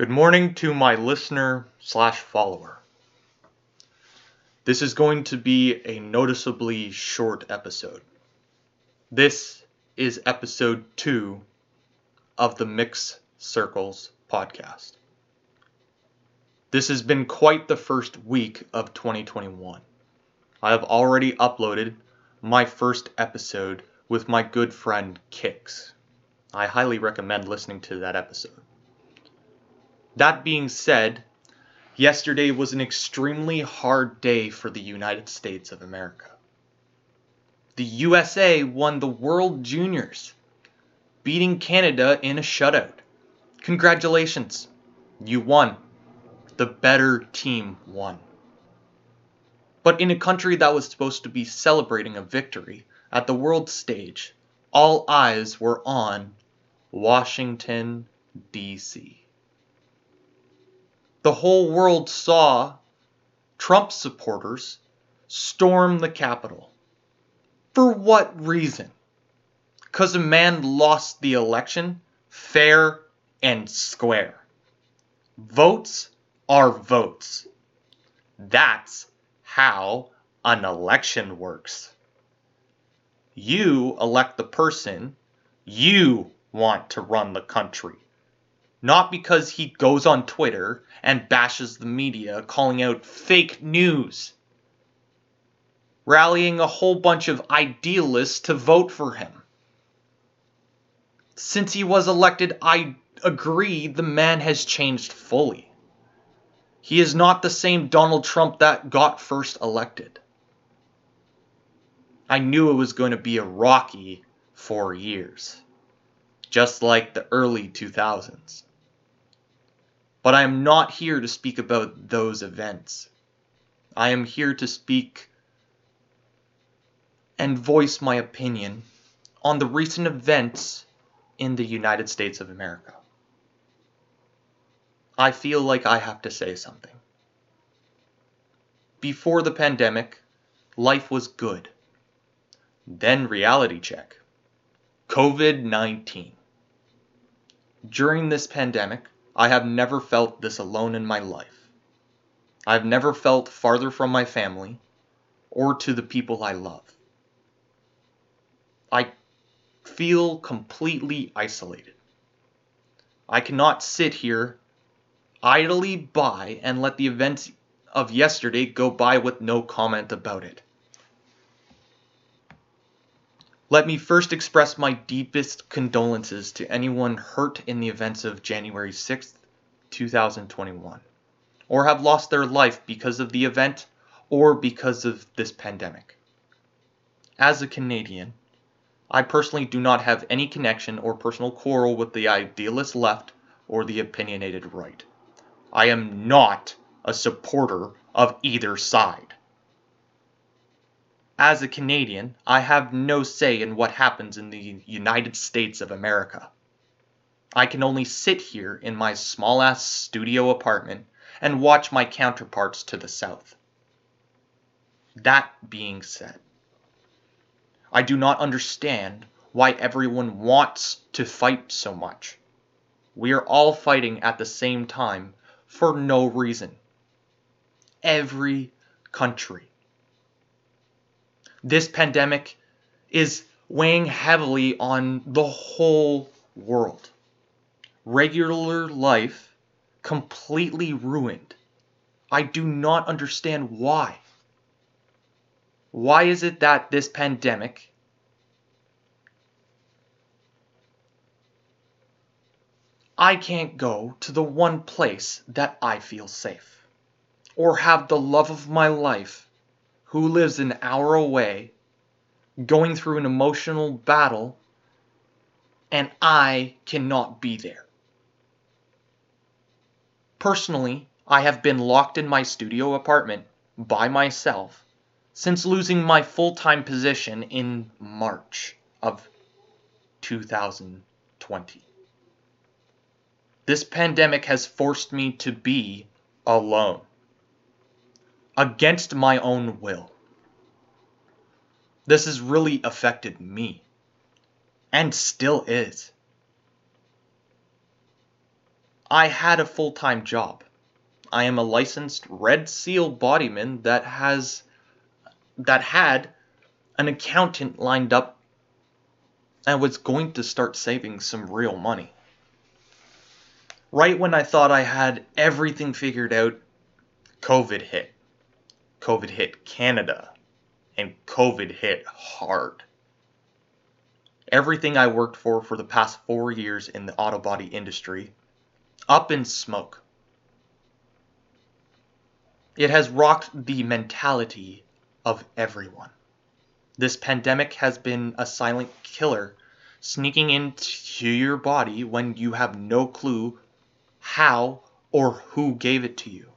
Good morning to my listener slash follower. This is going to be a noticeably short episode. This is episode two of the Mix Circles podcast. This has been quite the first week of 2021. I have already uploaded my first episode with my good friend Kix. I highly recommend listening to that episode. That being said, yesterday was an extremely hard day for the United States of America. The USA won the World Juniors, beating Canada in a shutout. Congratulations, you won. The better team won. But in a country that was supposed to be celebrating a victory at the world stage, all eyes were on Washington, D.C the whole world saw Trump supporters storm the Capitol. For what reason? Because a man lost the election fair and square. Votes are votes. That's how an election works. You elect the person you want to run the country not because he goes on Twitter and bashes the media, calling out fake news, rallying a whole bunch of idealists to vote for him. Since he was elected, I agree the man has changed fully. He is not the same Donald Trump that got first elected. I knew it was going to be a rocky four years, just like the early 2000s. But I am not here to speak about those events. I am here to speak and voice my opinion on the recent events in the United States of America. I feel like I have to say something. Before the pandemic, life was good. Then reality check. COVID 19. During this pandemic, I have never felt this alone in my life. I have never felt farther from my family or to the people I love. I feel completely isolated. I cannot sit here idly by and let the events of yesterday go by with no comment about it. Let me first express my deepest condolences to anyone hurt in the events of January 6th, 2021, or have lost their life because of the event or because of this pandemic. As a Canadian, I personally do not have any connection or personal quarrel with the idealist left or the opinionated right. I am not a supporter of either side. As a Canadian, I have no say in what happens in the United States of America. I can only sit here in my small ass studio apartment and watch my counterparts to the south. That being said, I do not understand why everyone wants to fight so much. We are all fighting at the same time for no reason. Every country this pandemic is weighing heavily on the whole world. Regular life completely ruined. I do not understand why. Why is it that this pandemic I can't go to the one place that I feel safe or have the love of my life who lives an hour away going through an emotional battle and I cannot be there. Personally, I have been locked in my studio apartment by myself since losing my full time position in March of 2020. This pandemic has forced me to be alone against my own will. This has really affected me, and still is. I had a full time job. I am a licensed Red Seal bodyman that has that had an accountant lined up and was going to start saving some real money. Right when I thought I had everything figured out, COVID hit. COVID hit Canada, and COVID hit hard. Everything I worked for for the past four years in the auto body industry, up in smoke. It has rocked the mentality of everyone. This pandemic has been a silent killer sneaking into your body when you have no clue how or who gave it to you.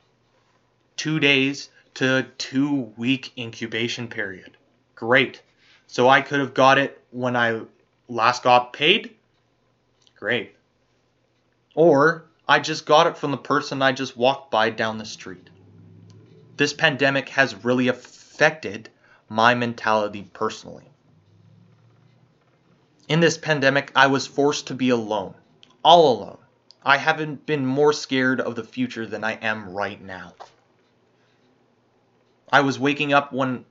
Two days to two week incubation period. Great. So I could have got it when I last got paid? Great. Or I just got it from the person I just walked by down the street. This pandemic has really affected my mentality personally. In this pandemic, I was forced to be alone, all alone. I haven't been more scared of the future than I am right now. I was waking up when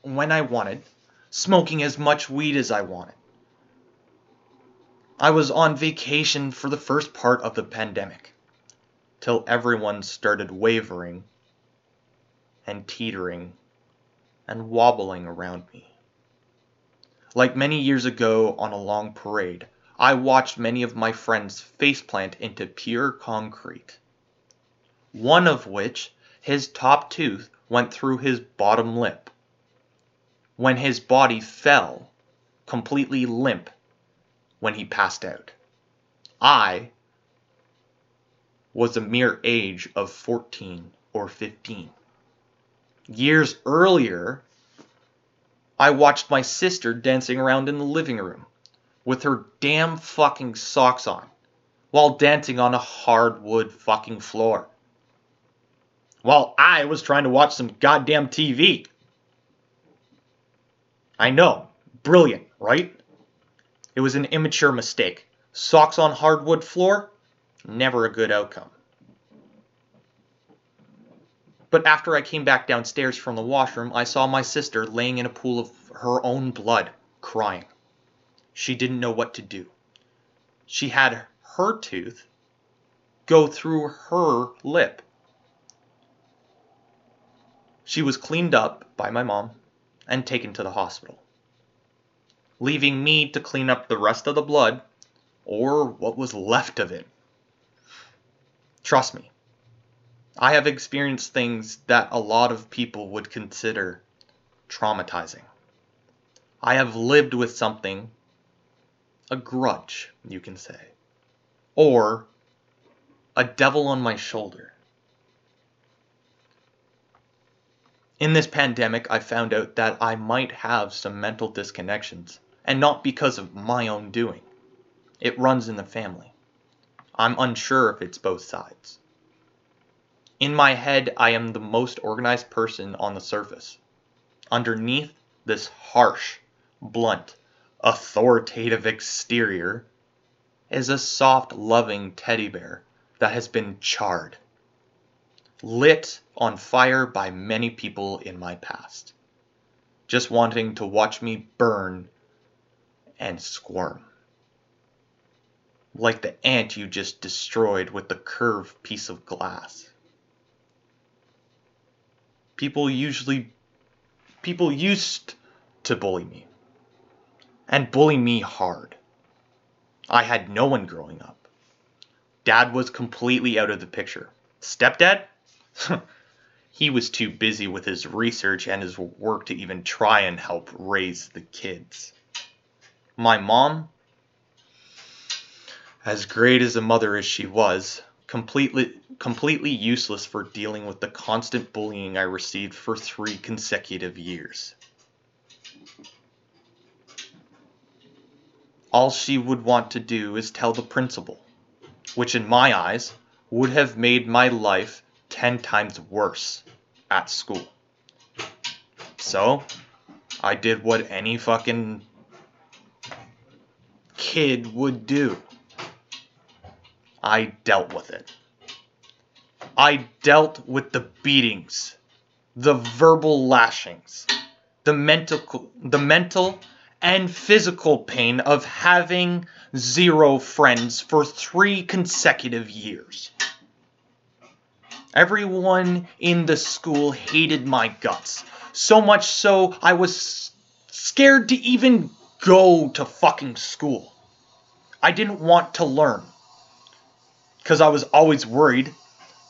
when I wanted, smoking as much weed as I wanted. I was on vacation for the first part of the pandemic, till everyone started wavering and teetering and wobbling around me. Like many years ago on a long parade, I watched many of my friends faceplant into pure concrete. One of which his top tooth went through his bottom lip. When his body fell, completely limp, when he passed out. I was a mere age of 14 or 15. Years earlier, I watched my sister dancing around in the living room with her damn fucking socks on while dancing on a hardwood fucking floor while I was trying to watch some goddamn TV. I know, brilliant, right? It was an immature mistake. Socks on hardwood floor? Never a good outcome. But after I came back downstairs from the washroom, I saw my sister laying in a pool of her own blood, crying. She didn't know what to do. She had her tooth go through her lip. She was cleaned up by my mom and taken to the hospital, leaving me to clean up the rest of the blood or what was left of it. Trust me, I have experienced things that a lot of people would consider traumatizing. I have lived with something, a grudge, you can say, or a devil on my shoulder. In this pandemic, I found out that I might have some mental disconnections, and not because of my own doing. It runs in the family. I'm unsure if it's both sides. In my head, I am the most organized person on the surface. Underneath this harsh, blunt, authoritative exterior is a soft, loving teddy bear that has been charred lit on fire by many people in my past, just wanting to watch me burn and squirm. Like the ant you just destroyed with the curved piece of glass. People usually people used to bully me. And bully me hard. I had no one growing up. Dad was completely out of the picture. Stepdad? he was too busy with his research and his work to even try and help raise the kids. My mom, as great as a mother as she was, completely completely useless for dealing with the constant bullying I received for 3 consecutive years. All she would want to do is tell the principal, which in my eyes would have made my life 10 times worse at school. So, I did what any fucking kid would do. I dealt with it. I dealt with the beatings, the verbal lashings, the mental, the mental and physical pain of having zero friends for three consecutive years. Everyone in the school hated my guts, so much so I was scared to even go to fucking school. I didn't want to learn because I was always worried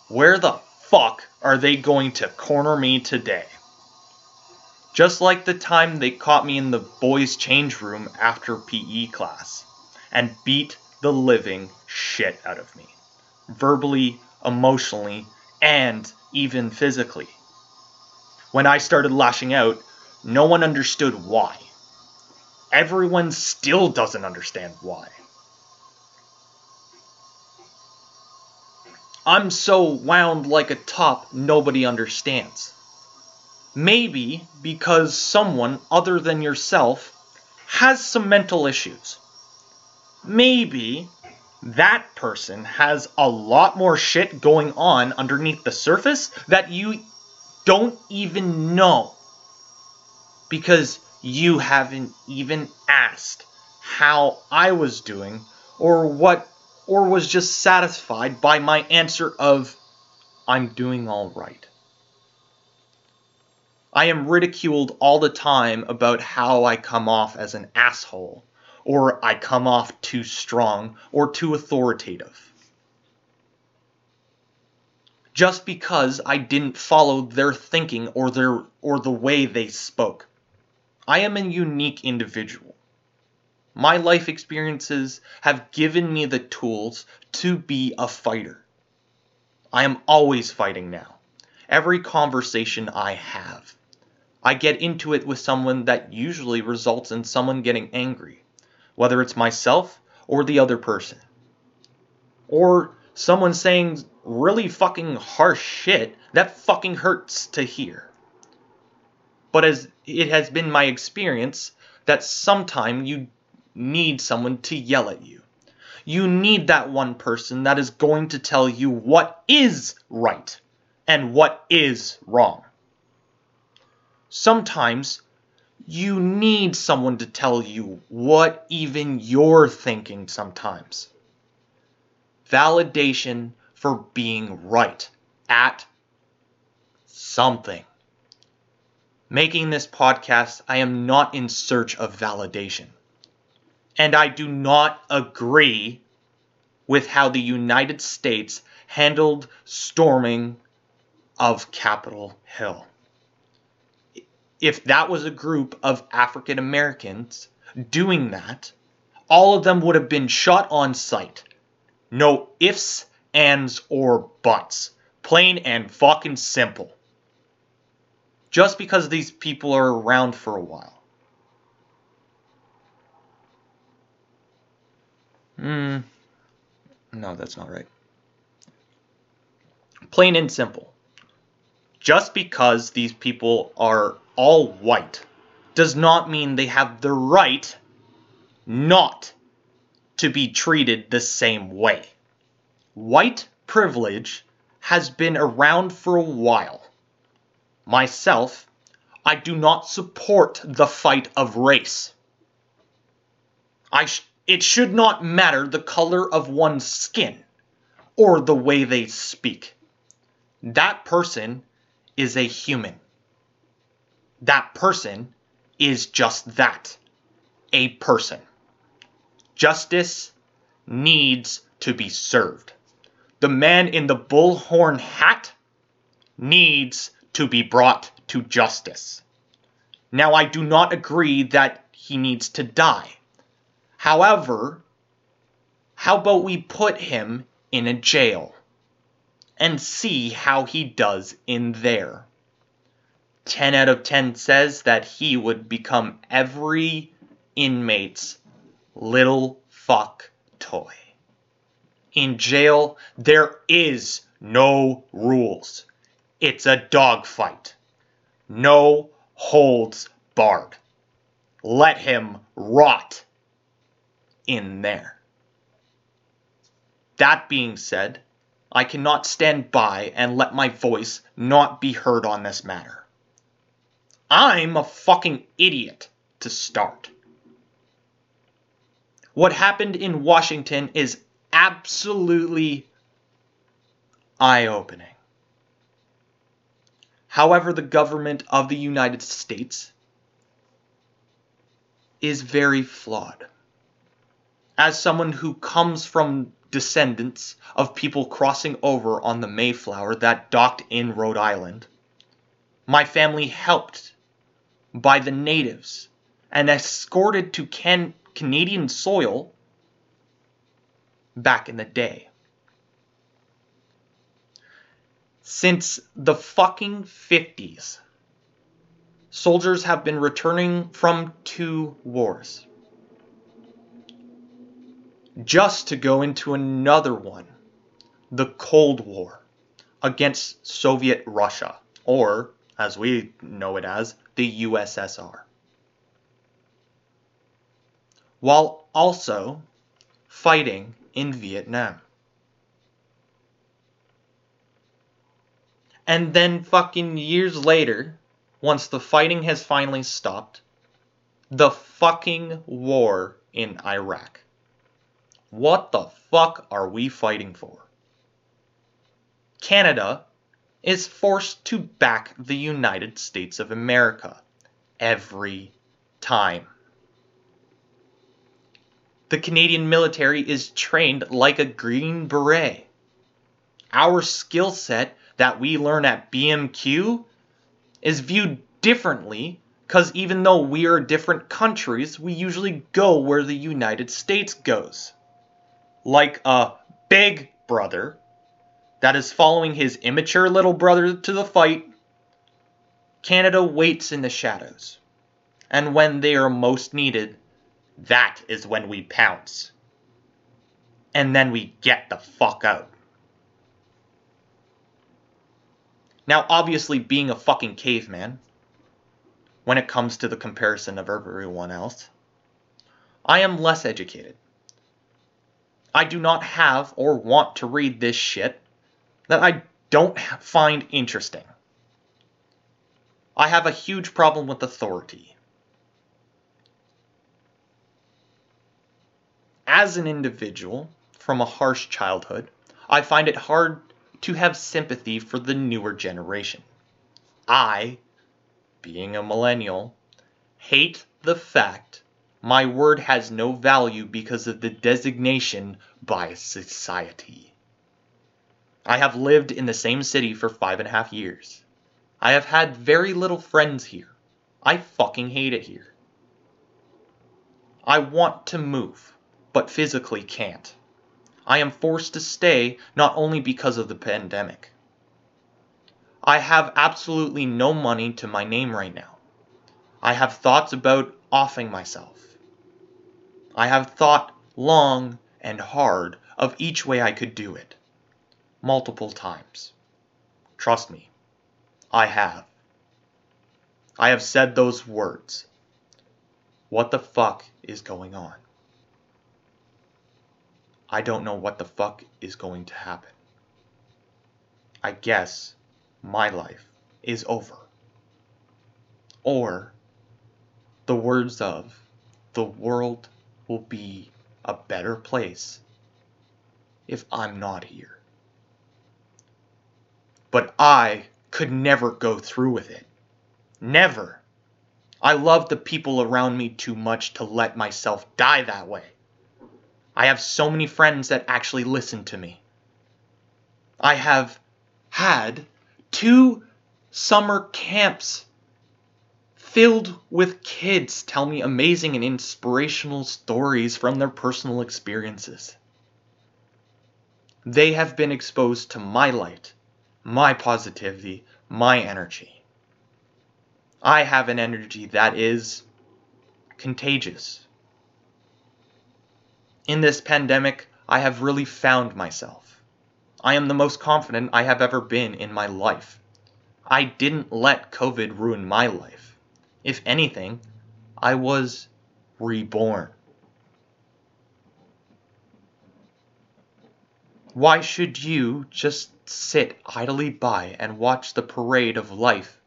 where the fuck are they going to corner me today? Just like the time they caught me in the boys' change room after PE class and beat the living shit out of me. Verbally, emotionally, and even physically. When I started lashing out, no one understood why. Everyone still doesn't understand why. I'm so wound like a top nobody understands. Maybe because someone other than yourself has some mental issues. Maybe that person has a lot more shit going on underneath the surface that you don't even know. Because you haven't even asked how I was doing or what or was just satisfied by my answer of, I'm doing all right. I am ridiculed all the time about how I come off as an asshole, or I come off too strong, or too authoritative. Just because I didn't follow their thinking or their or the way they spoke. I am a unique individual. My life experiences have given me the tools to be a fighter. I am always fighting now. Every conversation I have, I get into it with someone that usually results in someone getting angry, whether it's myself or the other person. Or someone saying really fucking harsh shit that fucking hurts to hear. But as it has been my experience that sometime you need someone to yell at you. You need that one person that is going to tell you what is right and what is wrong. Sometimes you need someone to tell you what even you're thinking sometimes. Validation for being right at something. Making this podcast, I am not in search of validation and I do not agree with how the United States handled storming of Capitol Hill. If that was a group of African Americans doing that, all of them would have been shot on sight. No ifs, ands, or buts. Plain and fucking simple. Just because these people are around for a while. Hmm. No, that's not right. Plain and simple. Just because these people are all white does not mean they have the right not to be treated the same way. White privilege has been around for a while. Myself, I do not support the fight of race. I sh- it should not matter the color of one's skin or the way they speak. That person is a human. That person is just that a person. Justice needs to be served. The man in the bullhorn hat needs to be brought to justice. Now, I do not agree that he needs to die. However, how about we put him in a jail and see how he does in there? 10 out of 10 says that he would become every inmate's little fuck toy. In jail, there is no rules. It's a dogfight. No holds barred. Let him rot in there. That being said, I cannot stand by and let my voice not be heard on this matter. I'm a fucking idiot to start. What happened in Washington is absolutely eye opening. However, the government of the United States is very flawed. As someone who comes from descendants of people crossing over on the Mayflower that docked in Rhode Island, my family helped by the natives and escorted to Can- Canadian soil back in the day. Since the fucking 50s, soldiers have been returning from two wars just to go into another one the Cold War against Soviet Russia, or as we know it as, the USSR. While also fighting in Vietnam. And then fucking years later, once the fighting has finally stopped, the fucking war in Iraq. What the fuck are we fighting for? Canada is forced to back the United States of America every time. The Canadian military is trained like a Green Beret. Our skill set that we learn at BMQ is viewed differently because even though we are different countries, we usually go where the United States goes like a big brother that is following his immature little brother to the fight, Canada waits in the shadows. And when they are most needed, that is when we pounce. And then we get the fuck out. Now, obviously, being a fucking caveman, when it comes to the comparison of everyone else, I am less educated. I do not have or want to read this shit that I don't find interesting. I have a huge problem with authority. As an individual from a harsh childhood, I find it hard to have sympathy for the newer generation. I, being a millennial, hate the fact my word has no value because of the designation by society. I have lived in the same city for five and a half years. I have had very little friends here. I fucking hate it here. I want to move, but physically can't. I am forced to stay not only because of the pandemic. I have absolutely no money to my name right now. I have thoughts about offing myself. I have thought long and hard of each way I could do it. Multiple times. Trust me, I have. I have said those words. What the fuck is going on? I don't know what the fuck is going to happen. I guess my life is over. Or the words of the world will be a better place if I'm not here. But I could never go through with it. Never. I love the people around me too much to let myself die that way. I have so many friends that actually listen to me. I have had two summer camps filled with kids tell me amazing and inspirational stories from their personal experiences. They have been exposed to my light, my positivity, my energy. I have an energy that is contagious. In this pandemic, I have really found myself. I am the most confident I have ever been in my life. I didn't let COVID ruin my life. If anything, I was reborn. Why should you just sit idly by and watch the parade of life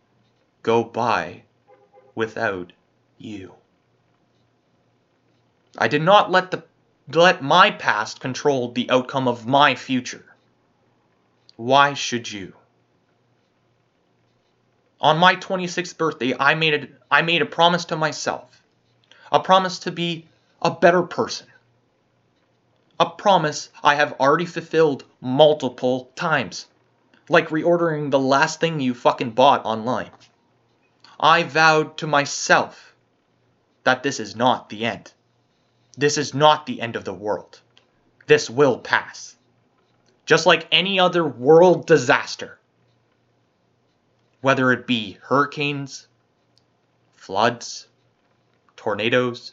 go by without you? I did not let the let my past control the outcome of my future. Why should you? On my 26th birthday, I made a, I made a promise to myself. A promise to be a better person. A promise I have already fulfilled multiple times. Like reordering the last thing you fucking bought online. I vowed to myself that this is not the end. This is not the end of the world. This will pass. Just like any other world disaster. Whether it be hurricanes, floods, tornadoes,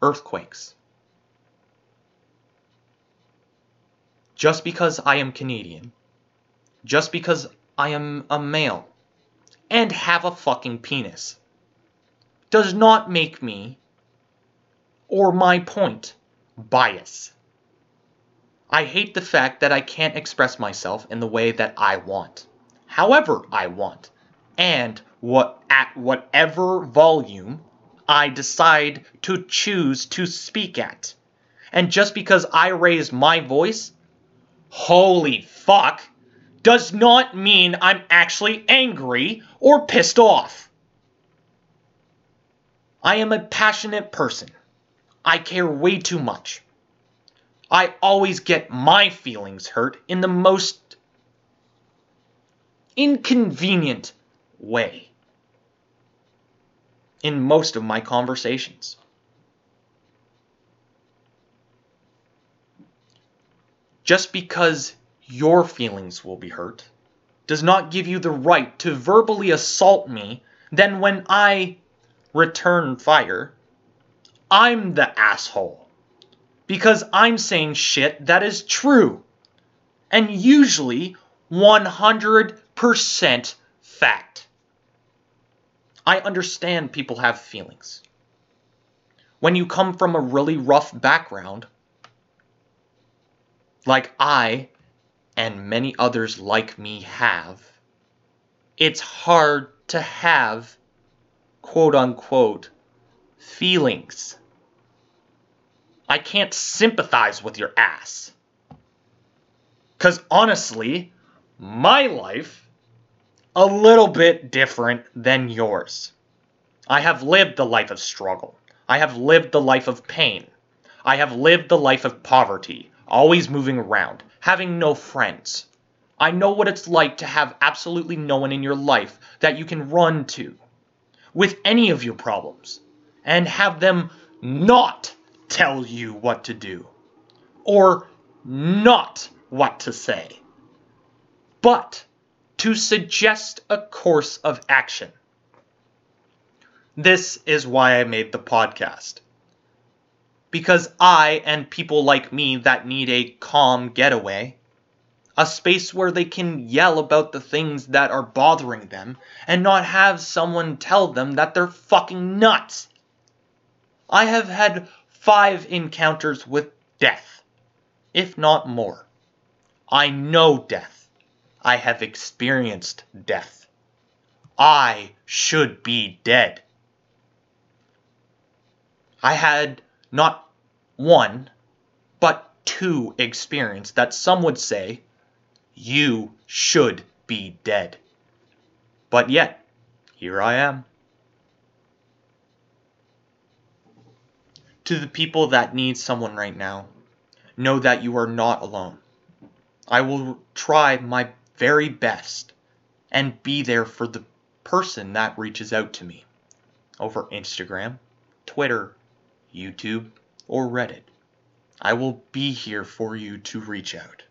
earthquakes. Just because I am Canadian, just because I am a male and have a fucking penis, does not make me or my point bias. I hate the fact that I can't express myself in the way that I want, however I want, and what at whatever volume I decide to choose to speak at. And just because I raise my voice, holy fuck, does not mean I'm actually angry or pissed off. I am a passionate person. I care way too much. I always get my feelings hurt in the most inconvenient way in most of my conversations. Just because your feelings will be hurt does not give you the right to verbally assault me. Then, when I return fire, I'm the asshole. Because I'm saying shit that is true. And usually 100% fact. I understand people have feelings. When you come from a really rough background, like I and many others like me have, it's hard to have quote unquote feelings. I can't sympathize with your ass. Because honestly, my life a little bit different than yours. I have lived the life of struggle. I have lived the life of pain. I have lived the life of poverty, always moving around, having no friends. I know what it's like to have absolutely no one in your life that you can run to with any of your problems and have them not tell you what to do or not what to say. But to suggest a course of action. This is why I made the podcast. Because I and people like me that need a calm getaway, a space where they can yell about the things that are bothering them and not have someone tell them that they're fucking nuts. I have had five encounters with death, if not more. I know death. I have experienced death. I should be dead. I had not one, but two experience that some would say, you should be dead. But yet, here I am. To the people that need someone right now, know that you are not alone. I will try my very best and be there for the person that reaches out to me over Instagram, Twitter, YouTube, or Reddit. I will be here for you to reach out.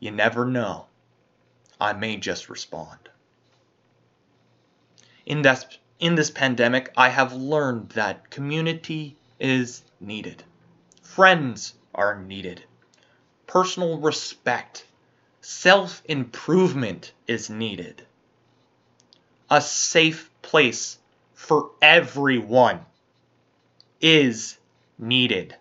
You never know. I may just respond. In this, in this pandemic, I have learned that community is needed. Friends are needed. Personal respect Self improvement is needed. A safe place for everyone is needed.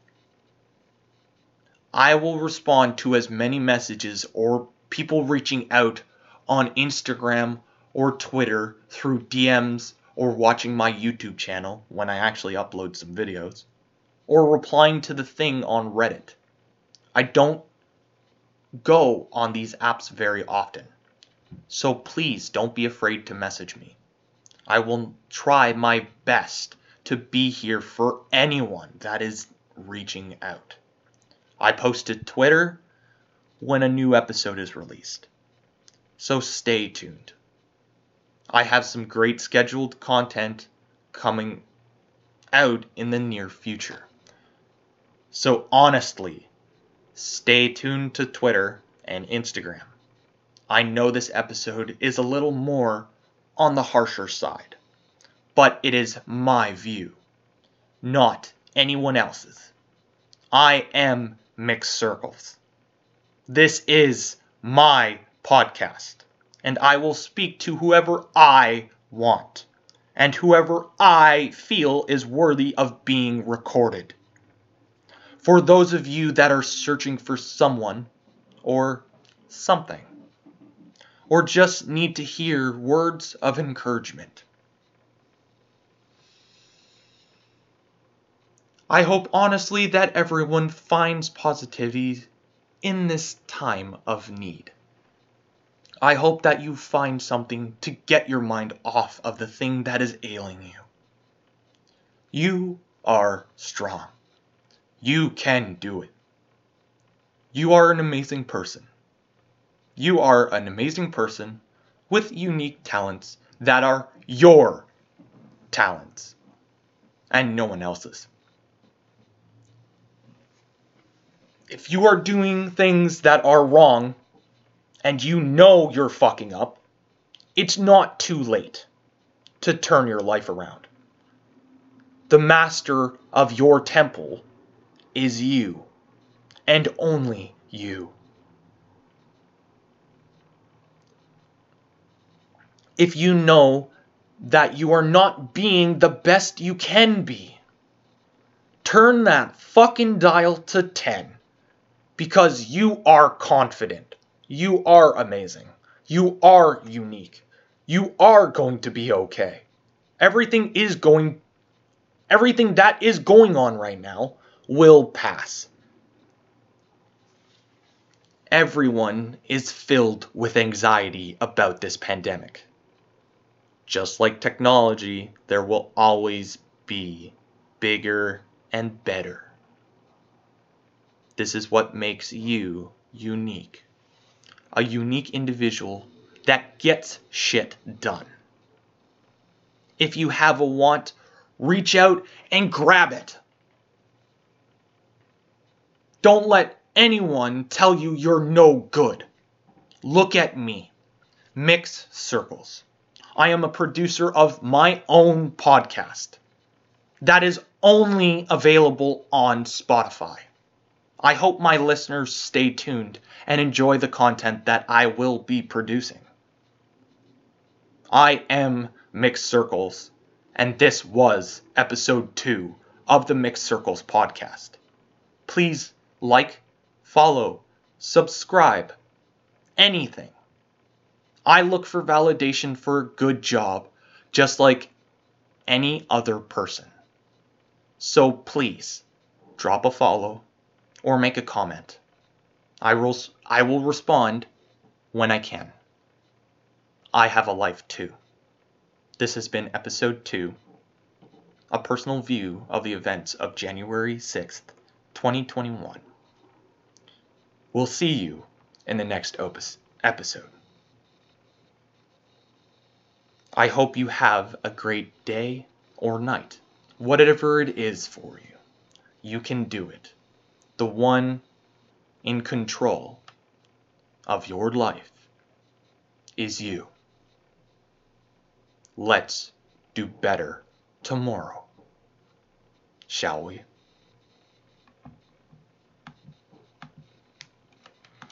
I will respond to as many messages or people reaching out on Instagram or Twitter through DMs or watching my YouTube channel when I actually upload some videos or replying to the thing on Reddit. I don't go on these apps very often. So please don't be afraid to message me. I will try my best to be here for anyone that is reaching out. I post to Twitter when a new episode is released. So stay tuned. I have some great scheduled content coming out in the near future. So honestly, stay tuned to Twitter and Instagram. I know this episode is a little more on the harsher side, but it is my view, not anyone else's. I am Mix Circles. This is my podcast, and I will speak to whoever I want and whoever I feel is worthy of being recorded. For those of you that are searching for someone or something, or just need to hear words of encouragement. I hope honestly that everyone finds positivity in this time of need. I hope that you find something to get your mind off of the thing that is ailing you. You are strong. You can do it. You are an amazing person. You are an amazing person with unique talents that are your talents and no one else's. If you are doing things that are wrong and you know you're fucking up, it's not too late to turn your life around. The master of your temple is you, and only you. if you know that you are not being the best you can be. Turn that fucking dial to 10 because you are confident. You are amazing. You are unique. You are going to be okay. Everything is going everything that is going on right now will pass. Everyone is filled with anxiety about this pandemic just like technology, there will always be bigger and better. This is what makes you unique. A unique individual that gets shit done. If you have a want, reach out and grab it. Don't let anyone tell you you're no good. Look at me. Mix circles. I am a producer of my own podcast that is only available on Spotify. I hope my listeners stay tuned and enjoy the content that I will be producing. I am Mix Circles, and this was episode two of the Mix Circles podcast. Please like, follow, subscribe, anything. I look for validation for a good job, just like any other person. So please, drop a follow or make a comment. I will, I will respond when I can. I have a life too. This has been episode 2, a personal view of the events of January 6th, 2021. We'll see you in the next opus episode. I hope you have a great day or night, whatever it is for you. You can do it. The one in control of your life is you. Let's do better tomorrow, shall we?